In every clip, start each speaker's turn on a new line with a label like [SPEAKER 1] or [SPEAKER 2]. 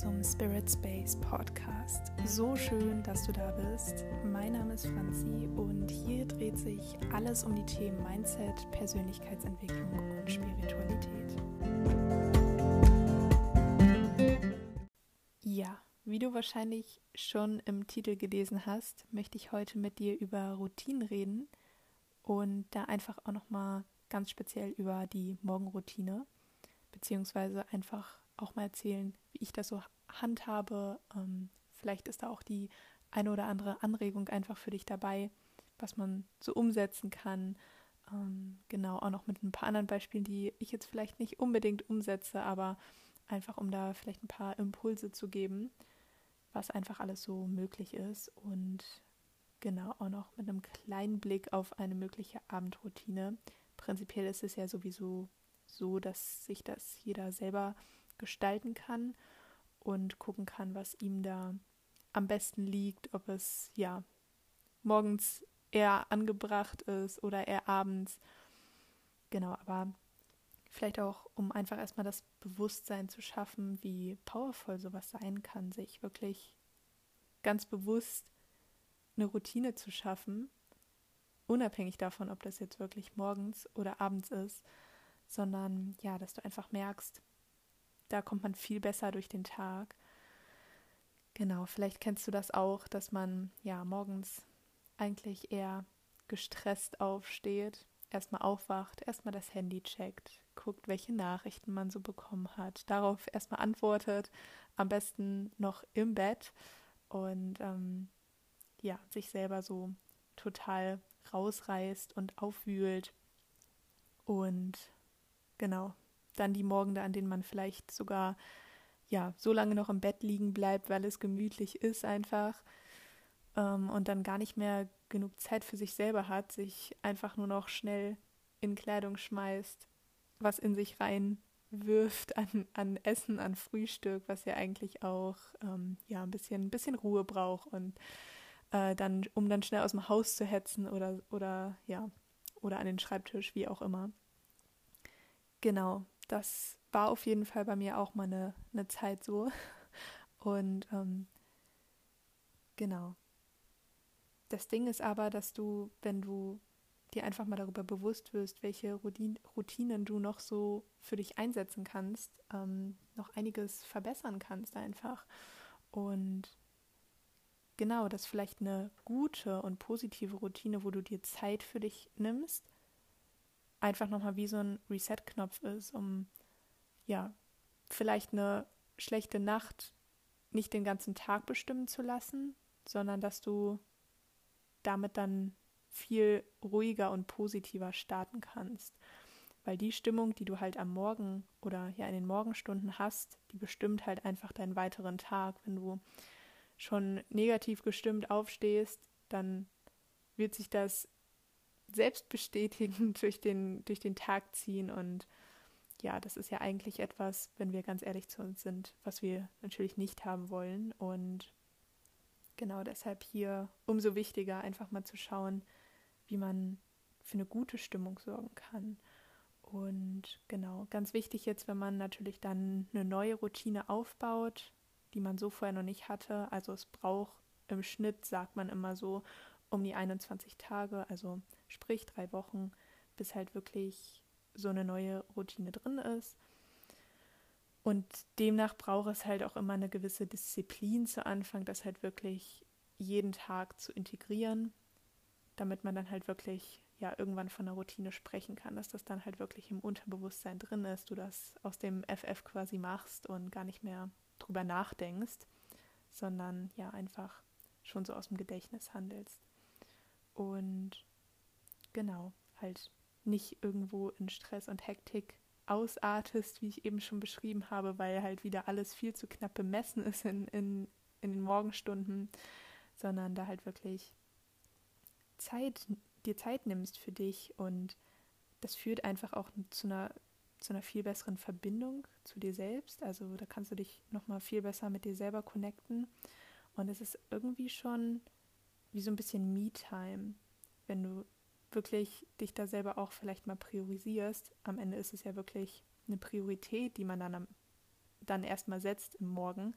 [SPEAKER 1] zum Spirit Space Podcast. So schön, dass du da bist. Mein Name ist Franzi und hier dreht sich alles um die Themen Mindset, Persönlichkeitsentwicklung und Spiritualität. Ja, wie du wahrscheinlich schon im Titel gelesen hast, möchte ich heute mit dir über Routinen reden und da einfach auch nochmal ganz speziell über die Morgenroutine, beziehungsweise einfach auch mal erzählen, wie ich das so handhabe. Ähm, vielleicht ist da auch die eine oder andere Anregung einfach für dich dabei, was man so umsetzen kann. Ähm, genau, auch noch mit ein paar anderen Beispielen, die ich jetzt vielleicht nicht unbedingt umsetze, aber einfach um da vielleicht ein paar Impulse zu geben, was einfach alles so möglich ist. Und genau, auch noch mit einem kleinen Blick auf eine mögliche Abendroutine. Prinzipiell ist es ja sowieso so, dass sich das jeder selber gestalten kann und gucken kann, was ihm da am besten liegt, ob es ja morgens eher angebracht ist oder eher abends. Genau, aber vielleicht auch, um einfach erstmal das Bewusstsein zu schaffen, wie powervoll sowas sein kann, sich wirklich ganz bewusst eine Routine zu schaffen, unabhängig davon, ob das jetzt wirklich morgens oder abends ist, sondern ja, dass du einfach merkst, da kommt man viel besser durch den Tag. Genau, vielleicht kennst du das auch, dass man ja morgens eigentlich eher gestresst aufsteht, erstmal aufwacht, erstmal das Handy checkt, guckt, welche Nachrichten man so bekommen hat, darauf erstmal antwortet, am besten noch im Bett und ähm, ja, sich selber so total rausreißt und aufwühlt und genau, dann die Morgende, an denen man vielleicht sogar ja so lange noch im Bett liegen bleibt, weil es gemütlich ist einfach ähm, und dann gar nicht mehr genug Zeit für sich selber hat, sich einfach nur noch schnell in Kleidung schmeißt, was in sich rein wirft an, an Essen, an Frühstück, was ja eigentlich auch ähm, ja ein bisschen, ein bisschen Ruhe braucht und äh, dann, um dann schnell aus dem Haus zu hetzen oder oder ja oder an den Schreibtisch, wie auch immer. Genau, das war auf jeden Fall bei mir auch mal eine, eine Zeit so. Und ähm, genau. Das Ding ist aber, dass du, wenn du dir einfach mal darüber bewusst wirst, welche Routinen du noch so für dich einsetzen kannst, ähm, noch einiges verbessern kannst einfach. Und genau, das vielleicht eine gute und positive Routine, wo du dir Zeit für dich nimmst, einfach nochmal wie so ein Reset-Knopf ist, um ja, vielleicht eine schlechte Nacht nicht den ganzen Tag bestimmen zu lassen, sondern dass du damit dann viel ruhiger und positiver starten kannst. Weil die Stimmung, die du halt am Morgen oder ja in den Morgenstunden hast, die bestimmt halt einfach deinen weiteren Tag. Wenn du schon negativ gestimmt aufstehst, dann wird sich das selbstbestätigend durch den, durch den Tag ziehen. Und ja, das ist ja eigentlich etwas, wenn wir ganz ehrlich zu uns sind, was wir natürlich nicht haben wollen. Und genau deshalb hier umso wichtiger, einfach mal zu schauen, wie man für eine gute Stimmung sorgen kann. Und genau, ganz wichtig jetzt, wenn man natürlich dann eine neue Routine aufbaut, die man so vorher noch nicht hatte. Also es braucht im Schnitt, sagt man immer so, um die 21 Tage, also sprich drei Wochen, bis halt wirklich so eine neue Routine drin ist. Und demnach braucht es halt auch immer eine gewisse Disziplin zu Anfang, das halt wirklich jeden Tag zu integrieren, damit man dann halt wirklich ja irgendwann von einer Routine sprechen kann, dass das dann halt wirklich im Unterbewusstsein drin ist, du das aus dem FF quasi machst und gar nicht mehr drüber nachdenkst, sondern ja einfach schon so aus dem Gedächtnis handelst. Und genau, halt nicht irgendwo in Stress und Hektik ausartest, wie ich eben schon beschrieben habe, weil halt wieder alles viel zu knapp bemessen ist in, in, in den Morgenstunden, sondern da halt wirklich Zeit, dir Zeit nimmst für dich und das führt einfach auch zu einer, zu einer viel besseren Verbindung zu dir selbst. Also da kannst du dich nochmal viel besser mit dir selber connecten. Und es ist irgendwie schon wie so ein bisschen Me-Time, wenn du wirklich dich da selber auch vielleicht mal priorisierst. Am Ende ist es ja wirklich eine Priorität, die man dann am, dann erstmal setzt im Morgen,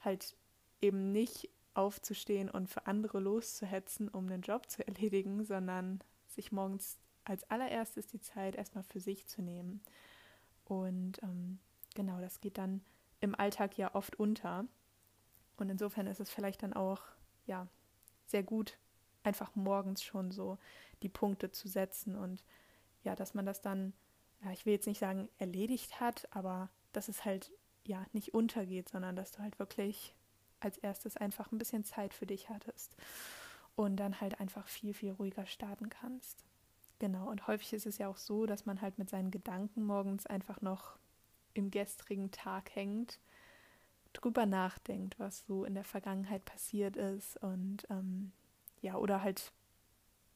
[SPEAKER 1] halt eben nicht aufzustehen und für andere loszuhetzen, um einen Job zu erledigen, sondern sich morgens als allererstes die Zeit erstmal für sich zu nehmen. Und ähm, genau, das geht dann im Alltag ja oft unter. Und insofern ist es vielleicht dann auch ja sehr gut, einfach morgens schon so die Punkte zu setzen und ja, dass man das dann, ja, ich will jetzt nicht sagen erledigt hat, aber dass es halt ja nicht untergeht, sondern dass du halt wirklich als erstes einfach ein bisschen Zeit für dich hattest und dann halt einfach viel, viel ruhiger starten kannst. Genau, und häufig ist es ja auch so, dass man halt mit seinen Gedanken morgens einfach noch im gestrigen Tag hängt, drüber nachdenkt, was so in der Vergangenheit passiert ist und ähm, ja, oder halt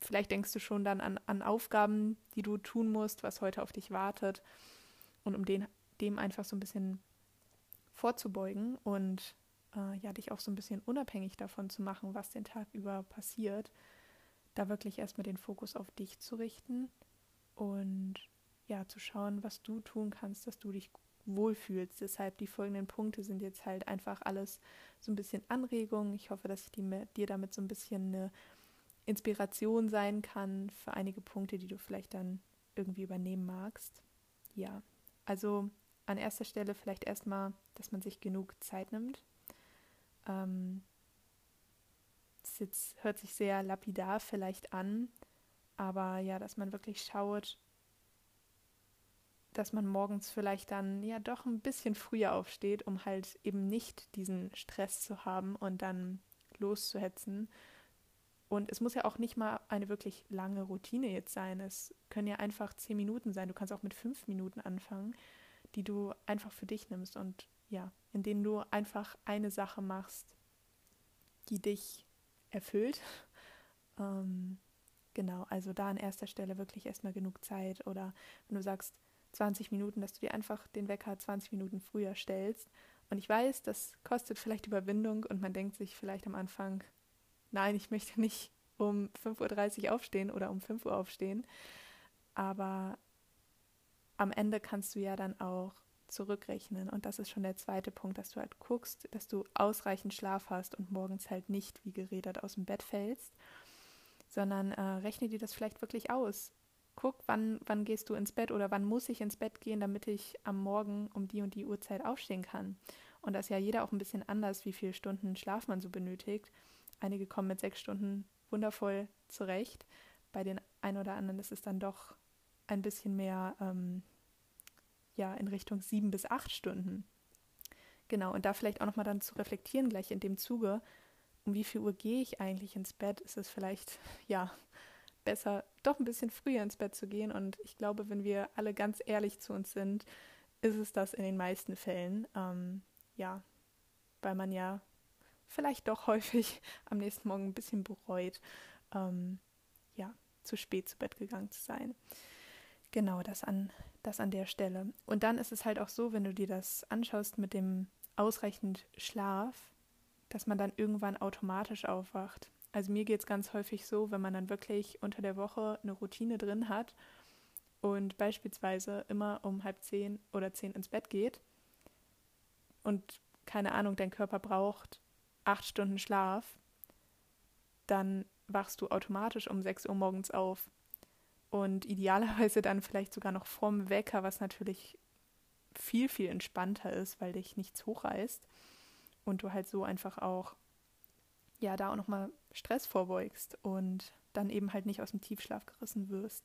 [SPEAKER 1] vielleicht denkst du schon dann an, an Aufgaben, die du tun musst, was heute auf dich wartet und um den, dem einfach so ein bisschen vorzubeugen und äh, ja, dich auch so ein bisschen unabhängig davon zu machen, was den Tag über passiert, da wirklich erstmal den Fokus auf dich zu richten und ja, zu schauen, was du tun kannst, dass du dich wohlfühlst. Deshalb die folgenden Punkte sind jetzt halt einfach alles so ein bisschen Anregungen. Ich hoffe, dass ich dir damit so ein bisschen eine Inspiration sein kann für einige Punkte, die du vielleicht dann irgendwie übernehmen magst. Ja, also an erster Stelle vielleicht erstmal, dass man sich genug Zeit nimmt. Ähm, das jetzt, hört sich sehr lapidar vielleicht an, aber ja, dass man wirklich schaut, dass man morgens vielleicht dann ja doch ein bisschen früher aufsteht, um halt eben nicht diesen Stress zu haben und dann loszuhetzen. Und es muss ja auch nicht mal eine wirklich lange Routine jetzt sein. Es können ja einfach zehn Minuten sein. Du kannst auch mit fünf Minuten anfangen, die du einfach für dich nimmst und ja, in denen du einfach eine Sache machst, die dich erfüllt. Ähm, genau, also da an erster Stelle wirklich erstmal genug Zeit oder wenn du sagst, 20 Minuten, dass du dir einfach den Wecker 20 Minuten früher stellst. Und ich weiß, das kostet vielleicht Überwindung und man denkt sich vielleicht am Anfang, nein, ich möchte nicht um 5.30 Uhr aufstehen oder um 5 Uhr aufstehen. Aber am Ende kannst du ja dann auch zurückrechnen. Und das ist schon der zweite Punkt, dass du halt guckst, dass du ausreichend Schlaf hast und morgens halt nicht wie geredet aus dem Bett fällst, sondern äh, rechne dir das vielleicht wirklich aus guck, wann, wann gehst du ins Bett oder wann muss ich ins Bett gehen, damit ich am Morgen um die und die Uhrzeit aufstehen kann. Und das ist ja jeder auch ein bisschen anders, wie viele Stunden Schlaf man so benötigt. Einige kommen mit sechs Stunden wundervoll zurecht. Bei den ein oder anderen ist es dann doch ein bisschen mehr ähm, ja, in Richtung sieben bis acht Stunden. Genau, und da vielleicht auch nochmal dann zu reflektieren, gleich in dem Zuge, um wie viel Uhr gehe ich eigentlich ins Bett? Ist es vielleicht, ja, besser, doch ein bisschen früher ins Bett zu gehen. Und ich glaube, wenn wir alle ganz ehrlich zu uns sind, ist es das in den meisten Fällen. Ähm, ja, weil man ja vielleicht doch häufig am nächsten Morgen ein bisschen bereut, ähm, ja, zu spät zu Bett gegangen zu sein. Genau, das an, das an der Stelle. Und dann ist es halt auch so, wenn du dir das anschaust mit dem ausreichend Schlaf, dass man dann irgendwann automatisch aufwacht. Also mir geht es ganz häufig so, wenn man dann wirklich unter der Woche eine Routine drin hat und beispielsweise immer um halb zehn oder zehn ins Bett geht und keine Ahnung, dein Körper braucht acht Stunden Schlaf, dann wachst du automatisch um sechs Uhr morgens auf. Und idealerweise dann vielleicht sogar noch vorm Wecker, was natürlich viel, viel entspannter ist, weil dich nichts hochreißt und du halt so einfach auch ja da auch nochmal Stress vorbeugst und dann eben halt nicht aus dem Tiefschlaf gerissen wirst.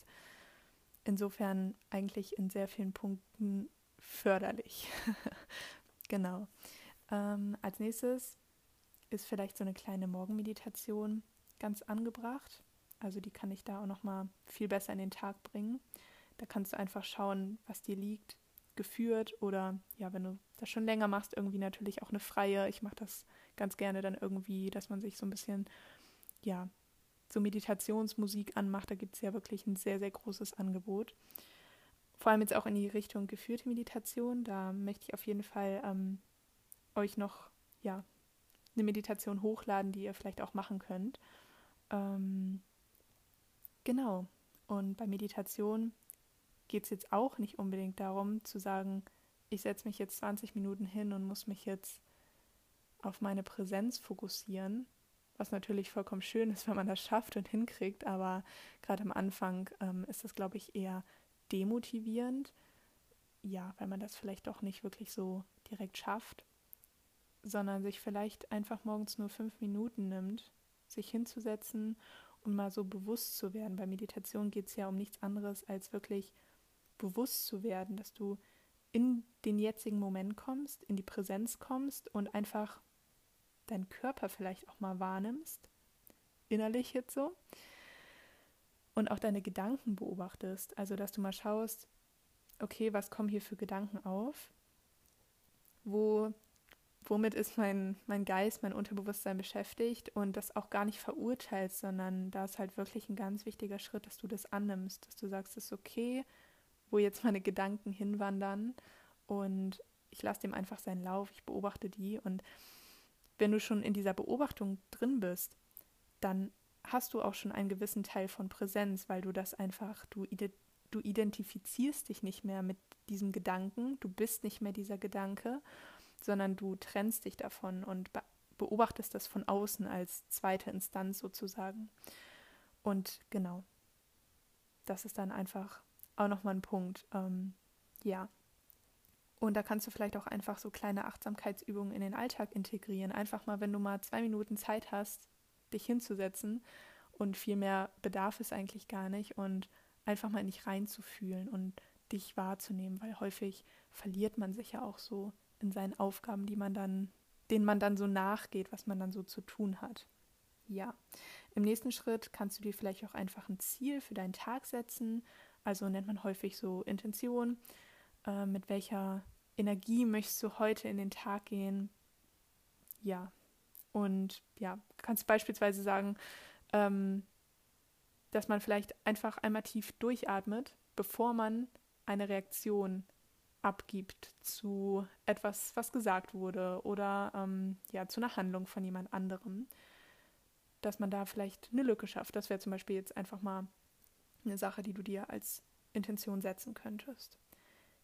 [SPEAKER 1] Insofern eigentlich in sehr vielen Punkten förderlich. genau. Ähm, als nächstes ist vielleicht so eine kleine Morgenmeditation ganz angebracht. Also die kann ich da auch nochmal viel besser in den Tag bringen. Da kannst du einfach schauen, was dir liegt, geführt oder ja, wenn du das schon länger machst, irgendwie natürlich auch eine freie. Ich mache das ganz gerne dann irgendwie, dass man sich so ein bisschen, ja, so Meditationsmusik anmacht. Da gibt es ja wirklich ein sehr, sehr großes Angebot. Vor allem jetzt auch in die Richtung geführte Meditation. Da möchte ich auf jeden Fall ähm, euch noch, ja, eine Meditation hochladen, die ihr vielleicht auch machen könnt. Ähm, genau. Und bei Meditation geht es jetzt auch nicht unbedingt darum zu sagen, ich setze mich jetzt 20 Minuten hin und muss mich jetzt auf meine Präsenz fokussieren, was natürlich vollkommen schön ist, wenn man das schafft und hinkriegt, aber gerade am Anfang ähm, ist das, glaube ich, eher demotivierend. Ja, weil man das vielleicht auch nicht wirklich so direkt schafft, sondern sich vielleicht einfach morgens nur fünf Minuten nimmt, sich hinzusetzen und mal so bewusst zu werden. Bei Meditation geht es ja um nichts anderes, als wirklich bewusst zu werden, dass du in den jetzigen Moment kommst, in die Präsenz kommst und einfach deinen Körper vielleicht auch mal wahrnimmst, innerlich jetzt so, und auch deine Gedanken beobachtest. Also, dass du mal schaust, okay, was kommen hier für Gedanken auf? Wo, womit ist mein, mein Geist, mein Unterbewusstsein beschäftigt und das auch gar nicht verurteilst, sondern da ist halt wirklich ein ganz wichtiger Schritt, dass du das annimmst, dass du sagst, es ist okay, wo jetzt meine Gedanken hinwandern und ich lasse dem einfach seinen Lauf, ich beobachte die und wenn du schon in dieser Beobachtung drin bist, dann hast du auch schon einen gewissen Teil von Präsenz, weil du das einfach, du, du identifizierst dich nicht mehr mit diesem Gedanken, du bist nicht mehr dieser Gedanke, sondern du trennst dich davon und be beobachtest das von außen als zweite Instanz sozusagen. Und genau, das ist dann einfach auch nochmal ein Punkt. Ähm, ja, und da kannst du vielleicht auch einfach so kleine Achtsamkeitsübungen in den Alltag integrieren. Einfach mal, wenn du mal zwei Minuten Zeit hast, dich hinzusetzen und viel mehr bedarf es eigentlich gar nicht und einfach mal in dich reinzufühlen und dich wahrzunehmen, weil häufig verliert man sich ja auch so in seinen Aufgaben, die man dann, denen man dann so nachgeht, was man dann so zu tun hat. Ja, im nächsten Schritt kannst du dir vielleicht auch einfach ein Ziel für deinen Tag setzen. Also nennt man häufig so Intention äh, mit welcher Energie möchtest du heute in den Tag gehen? Ja. Und ja, kannst beispielsweise sagen, ähm, dass man vielleicht einfach einmal tief durchatmet, bevor man eine Reaktion abgibt zu etwas, was gesagt wurde oder ähm, ja zu einer Handlung von jemand anderem, dass man da vielleicht eine Lücke schafft. Das wäre zum Beispiel jetzt einfach mal eine Sache, die du dir als Intention setzen könntest.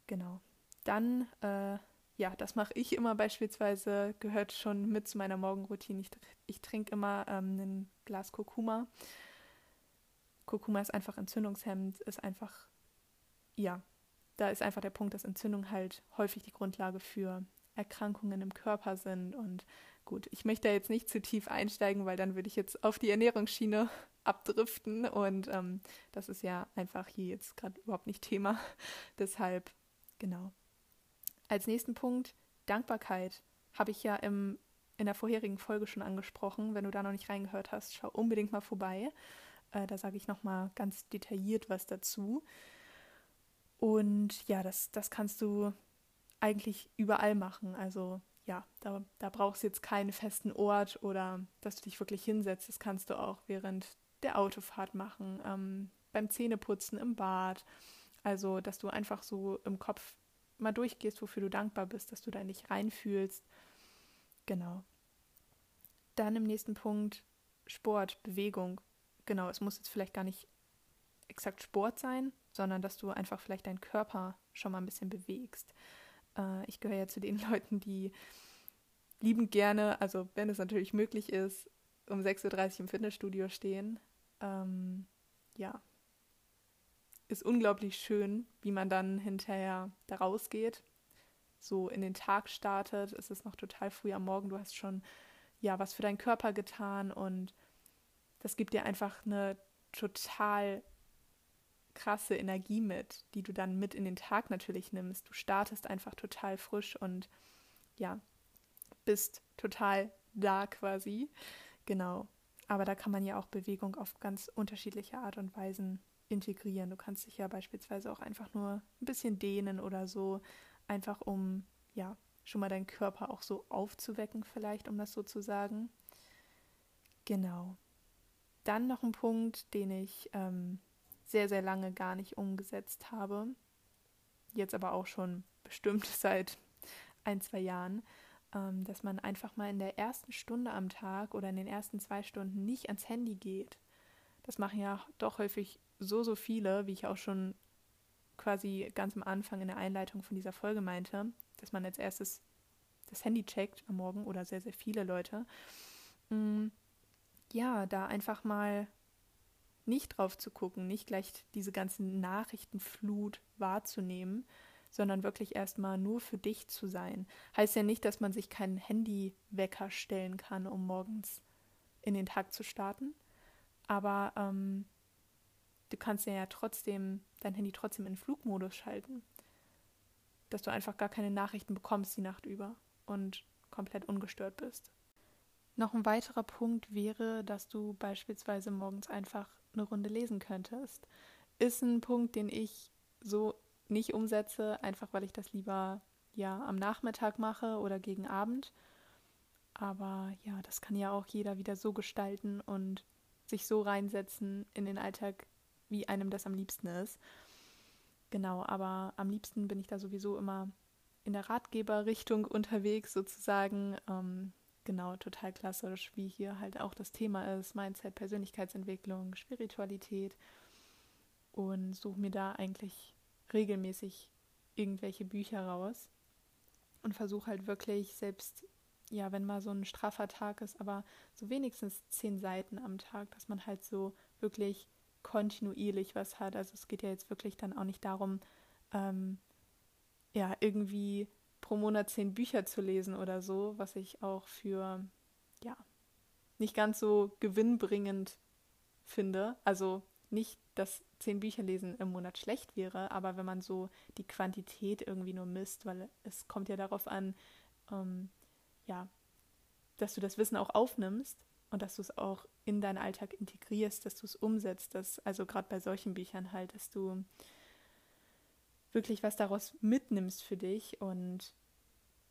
[SPEAKER 1] Genau. Dann, äh, ja, das mache ich immer beispielsweise, gehört schon mit zu meiner Morgenroutine. Ich, ich trinke immer ähm, ein Glas Kurkuma. Kurkuma ist einfach entzündungshemmend, ist einfach, ja, da ist einfach der Punkt, dass Entzündungen halt häufig die Grundlage für Erkrankungen im Körper sind. Und gut, ich möchte da jetzt nicht zu tief einsteigen, weil dann würde ich jetzt auf die Ernährungsschiene abdriften und ähm, das ist ja einfach hier jetzt gerade überhaupt nicht Thema. Deshalb Genau. Als nächsten Punkt Dankbarkeit habe ich ja im, in der vorherigen Folge schon angesprochen. Wenn du da noch nicht reingehört hast, schau unbedingt mal vorbei. Äh, da sage ich nochmal ganz detailliert was dazu. Und ja, das, das kannst du eigentlich überall machen. Also ja, da, da brauchst du jetzt keinen festen Ort oder dass du dich wirklich hinsetzt. Das kannst du auch während der Autofahrt machen, ähm, beim Zähneputzen im Bad also, dass du einfach so im Kopf mal durchgehst, wofür du dankbar bist, dass du da nicht reinfühlst. Genau. Dann im nächsten Punkt Sport, Bewegung. Genau, es muss jetzt vielleicht gar nicht exakt Sport sein, sondern dass du einfach vielleicht deinen Körper schon mal ein bisschen bewegst. Äh, ich gehöre ja zu den Leuten, die lieben gerne, also wenn es natürlich möglich ist, um 6.30 Uhr im Fitnessstudio stehen. Ähm, ja, ist unglaublich schön, wie man dann hinterher da rausgeht, so in den Tag startet. Es ist noch total früh am Morgen, du hast schon ja was für deinen Körper getan und das gibt dir einfach eine total krasse Energie mit, die du dann mit in den Tag natürlich nimmst. Du startest einfach total frisch und ja, bist total da quasi. Genau. Aber da kann man ja auch Bewegung auf ganz unterschiedliche Art und Weisen integrieren. Du kannst dich ja beispielsweise auch einfach nur ein bisschen dehnen oder so, einfach um ja schon mal deinen Körper auch so aufzuwecken, vielleicht, um das so zu sagen. Genau. Dann noch ein Punkt, den ich ähm, sehr, sehr lange gar nicht umgesetzt habe. Jetzt aber auch schon bestimmt seit ein, zwei Jahren, ähm, dass man einfach mal in der ersten Stunde am Tag oder in den ersten zwei Stunden nicht ans Handy geht. Das machen ja doch häufig so, so viele, wie ich auch schon quasi ganz am Anfang in der Einleitung von dieser Folge meinte, dass man als erstes das Handy checkt am Morgen oder sehr, sehr viele Leute. Mm, ja, da einfach mal nicht drauf zu gucken, nicht gleich diese ganzen Nachrichtenflut wahrzunehmen, sondern wirklich erstmal nur für dich zu sein. Heißt ja nicht, dass man sich keinen Handywecker stellen kann, um morgens in den Tag zu starten. Aber ähm, du kannst ja trotzdem dein Handy trotzdem in Flugmodus schalten. Dass du einfach gar keine Nachrichten bekommst die Nacht über und komplett ungestört bist. Noch ein weiterer Punkt wäre, dass du beispielsweise morgens einfach eine Runde lesen könntest. Ist ein Punkt, den ich so nicht umsetze, einfach weil ich das lieber ja am Nachmittag mache oder gegen Abend. Aber ja, das kann ja auch jeder wieder so gestalten und sich so reinsetzen in den Alltag, wie einem das am liebsten ist. Genau, aber am liebsten bin ich da sowieso immer in der Ratgeberrichtung unterwegs, sozusagen. Ähm, genau, total klassisch, wie hier halt auch das Thema ist: Mindset, Persönlichkeitsentwicklung, Spiritualität. Und suche mir da eigentlich regelmäßig irgendwelche Bücher raus und versuche halt wirklich selbst, ja, wenn mal so ein straffer Tag ist, aber so wenigstens zehn Seiten am Tag, dass man halt so wirklich kontinuierlich was hat. Also es geht ja jetzt wirklich dann auch nicht darum, ähm, ja, irgendwie pro Monat zehn Bücher zu lesen oder so, was ich auch für, ja, nicht ganz so gewinnbringend finde. Also nicht, dass zehn Bücher lesen im Monat schlecht wäre, aber wenn man so die Quantität irgendwie nur misst, weil es kommt ja darauf an, ähm, ja, dass du das Wissen auch aufnimmst und dass du es auch in deinen Alltag integrierst, dass du es umsetzt, dass, also gerade bei solchen Büchern halt, dass du wirklich was daraus mitnimmst für dich und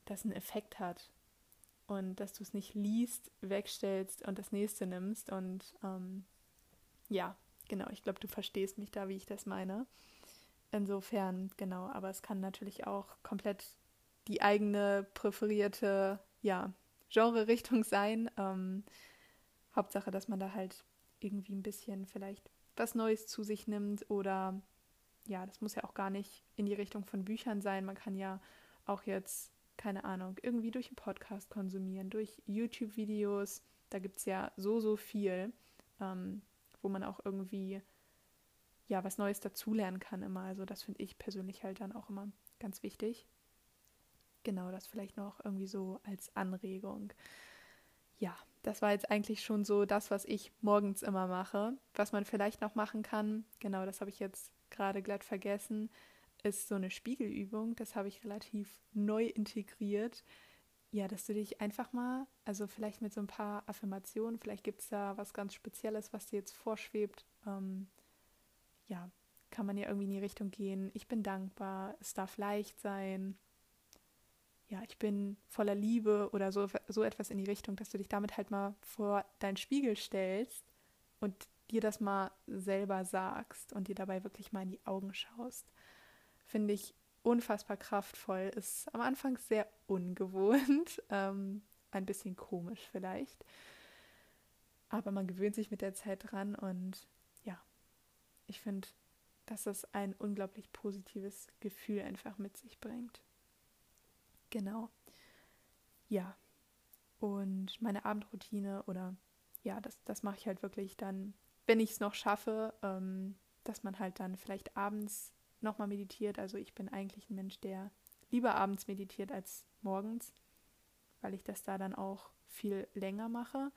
[SPEAKER 1] das einen Effekt hat. Und dass du es nicht liest, wegstellst und das nächste nimmst. Und ähm, ja, genau, ich glaube, du verstehst mich da, wie ich das meine. Insofern, genau, aber es kann natürlich auch komplett die eigene präferierte, ja, Genre-Richtung sein. Ähm, Hauptsache, dass man da halt irgendwie ein bisschen vielleicht was Neues zu sich nimmt oder ja, das muss ja auch gar nicht in die Richtung von Büchern sein. Man kann ja auch jetzt, keine Ahnung, irgendwie durch einen Podcast konsumieren, durch YouTube-Videos. Da gibt es ja so, so viel, ähm, wo man auch irgendwie ja was Neues dazulernen kann immer. Also das finde ich persönlich halt dann auch immer ganz wichtig. Genau, das vielleicht noch irgendwie so als Anregung. Ja, das war jetzt eigentlich schon so das, was ich morgens immer mache. Was man vielleicht noch machen kann, genau, das habe ich jetzt gerade glatt vergessen, ist so eine Spiegelübung. Das habe ich relativ neu integriert. Ja, dass du dich einfach mal, also vielleicht mit so ein paar Affirmationen, vielleicht gibt es da was ganz Spezielles, was dir jetzt vorschwebt. Ähm, ja, kann man ja irgendwie in die Richtung gehen. Ich bin dankbar, es darf leicht sein. Ja, ich bin voller Liebe oder so, so etwas in die Richtung, dass du dich damit halt mal vor deinen Spiegel stellst und dir das mal selber sagst und dir dabei wirklich mal in die Augen schaust, finde ich unfassbar kraftvoll. Ist am Anfang sehr ungewohnt, ähm, ein bisschen komisch vielleicht. Aber man gewöhnt sich mit der Zeit dran und ja, ich finde, dass das ein unglaublich positives Gefühl einfach mit sich bringt. Genau. Ja. Und meine Abendroutine oder ja, das, das mache ich halt wirklich dann wenn ich es noch schaffe, ähm, dass man halt dann vielleicht abends nochmal meditiert. Also ich bin eigentlich ein Mensch, der lieber abends meditiert als morgens, weil ich das da dann auch viel länger mache.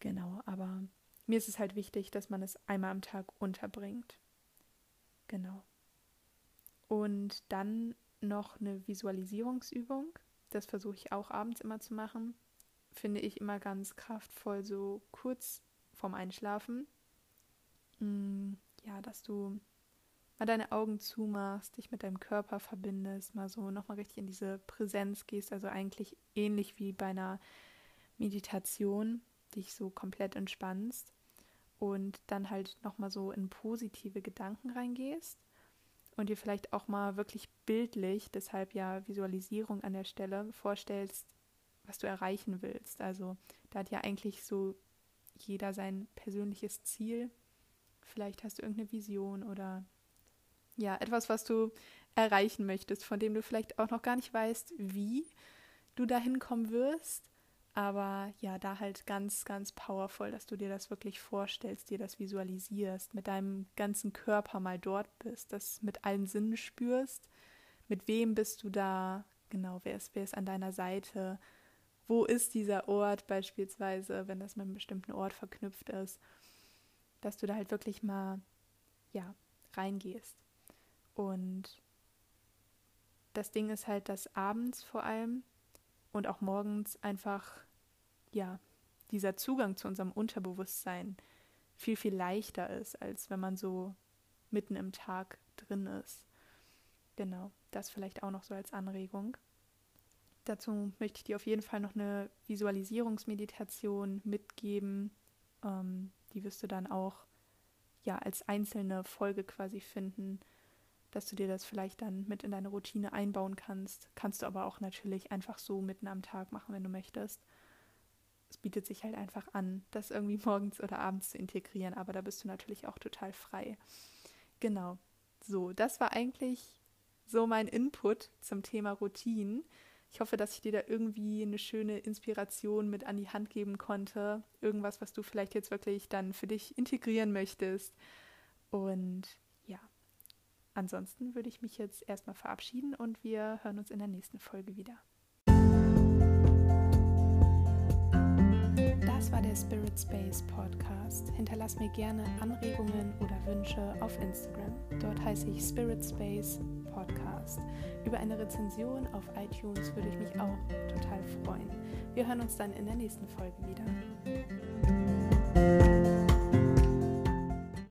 [SPEAKER 1] Genau, aber mir ist es halt wichtig, dass man es einmal am Tag unterbringt. Genau. Und dann noch eine Visualisierungsübung. Das versuche ich auch abends immer zu machen. Finde ich immer ganz kraftvoll, so kurz vorm Einschlafen. Mm, ja, dass du mal deine Augen zumachst, dich mit deinem Körper verbindest, mal so nochmal richtig in diese Präsenz gehst, also eigentlich ähnlich wie bei einer Meditation, dich so komplett entspannst und dann halt nochmal so in positive Gedanken reingehst und dir vielleicht auch mal wirklich bildlich, deshalb ja Visualisierung an der Stelle, vorstellst, was du erreichen willst. Also da hat ja eigentlich so jeder sein persönliches Ziel. Vielleicht hast du irgendeine Vision oder ja, etwas, was du erreichen möchtest, von dem du vielleicht auch noch gar nicht weißt, wie du da hinkommen wirst. Aber ja, da halt ganz, ganz powerful, dass du dir das wirklich vorstellst, dir das visualisierst, mit deinem ganzen Körper mal dort bist, das mit allen Sinnen spürst. Mit wem bist du da? Genau, wer ist, wer ist an deiner Seite? Wo ist dieser Ort beispielsweise, wenn das mit einem bestimmten Ort verknüpft ist? Dass du da halt wirklich mal, ja, reingehst. Und das Ding ist halt, dass abends vor allem und auch morgens einfach, ja, dieser Zugang zu unserem Unterbewusstsein viel, viel leichter ist, als wenn man so mitten im Tag drin ist. Genau, das vielleicht auch noch so als Anregung. Dazu möchte ich dir auf jeden Fall noch eine Visualisierungsmeditation mitgeben. Ähm, die wirst du dann auch ja als einzelne Folge quasi finden dass du dir das vielleicht dann mit in deine Routine einbauen kannst. Kannst du aber auch natürlich einfach so mitten am Tag machen, wenn du möchtest. Es bietet sich halt einfach an, das irgendwie morgens oder abends zu integrieren, aber da bist du natürlich auch total frei. Genau. So, das war eigentlich so mein Input zum Thema Routinen. Ich hoffe, dass ich dir da irgendwie eine schöne Inspiration mit an die Hand geben konnte. Irgendwas, was du vielleicht jetzt wirklich dann für dich integrieren möchtest. Und Ansonsten würde ich mich jetzt erstmal verabschieden und wir hören uns in der nächsten Folge wieder. Das war der Spirit Space Podcast. Hinterlass mir gerne Anregungen oder Wünsche auf Instagram. Dort heiße ich Spirit Space Podcast. Über eine Rezension auf iTunes würde ich mich auch total freuen. Wir hören uns dann in der nächsten Folge wieder.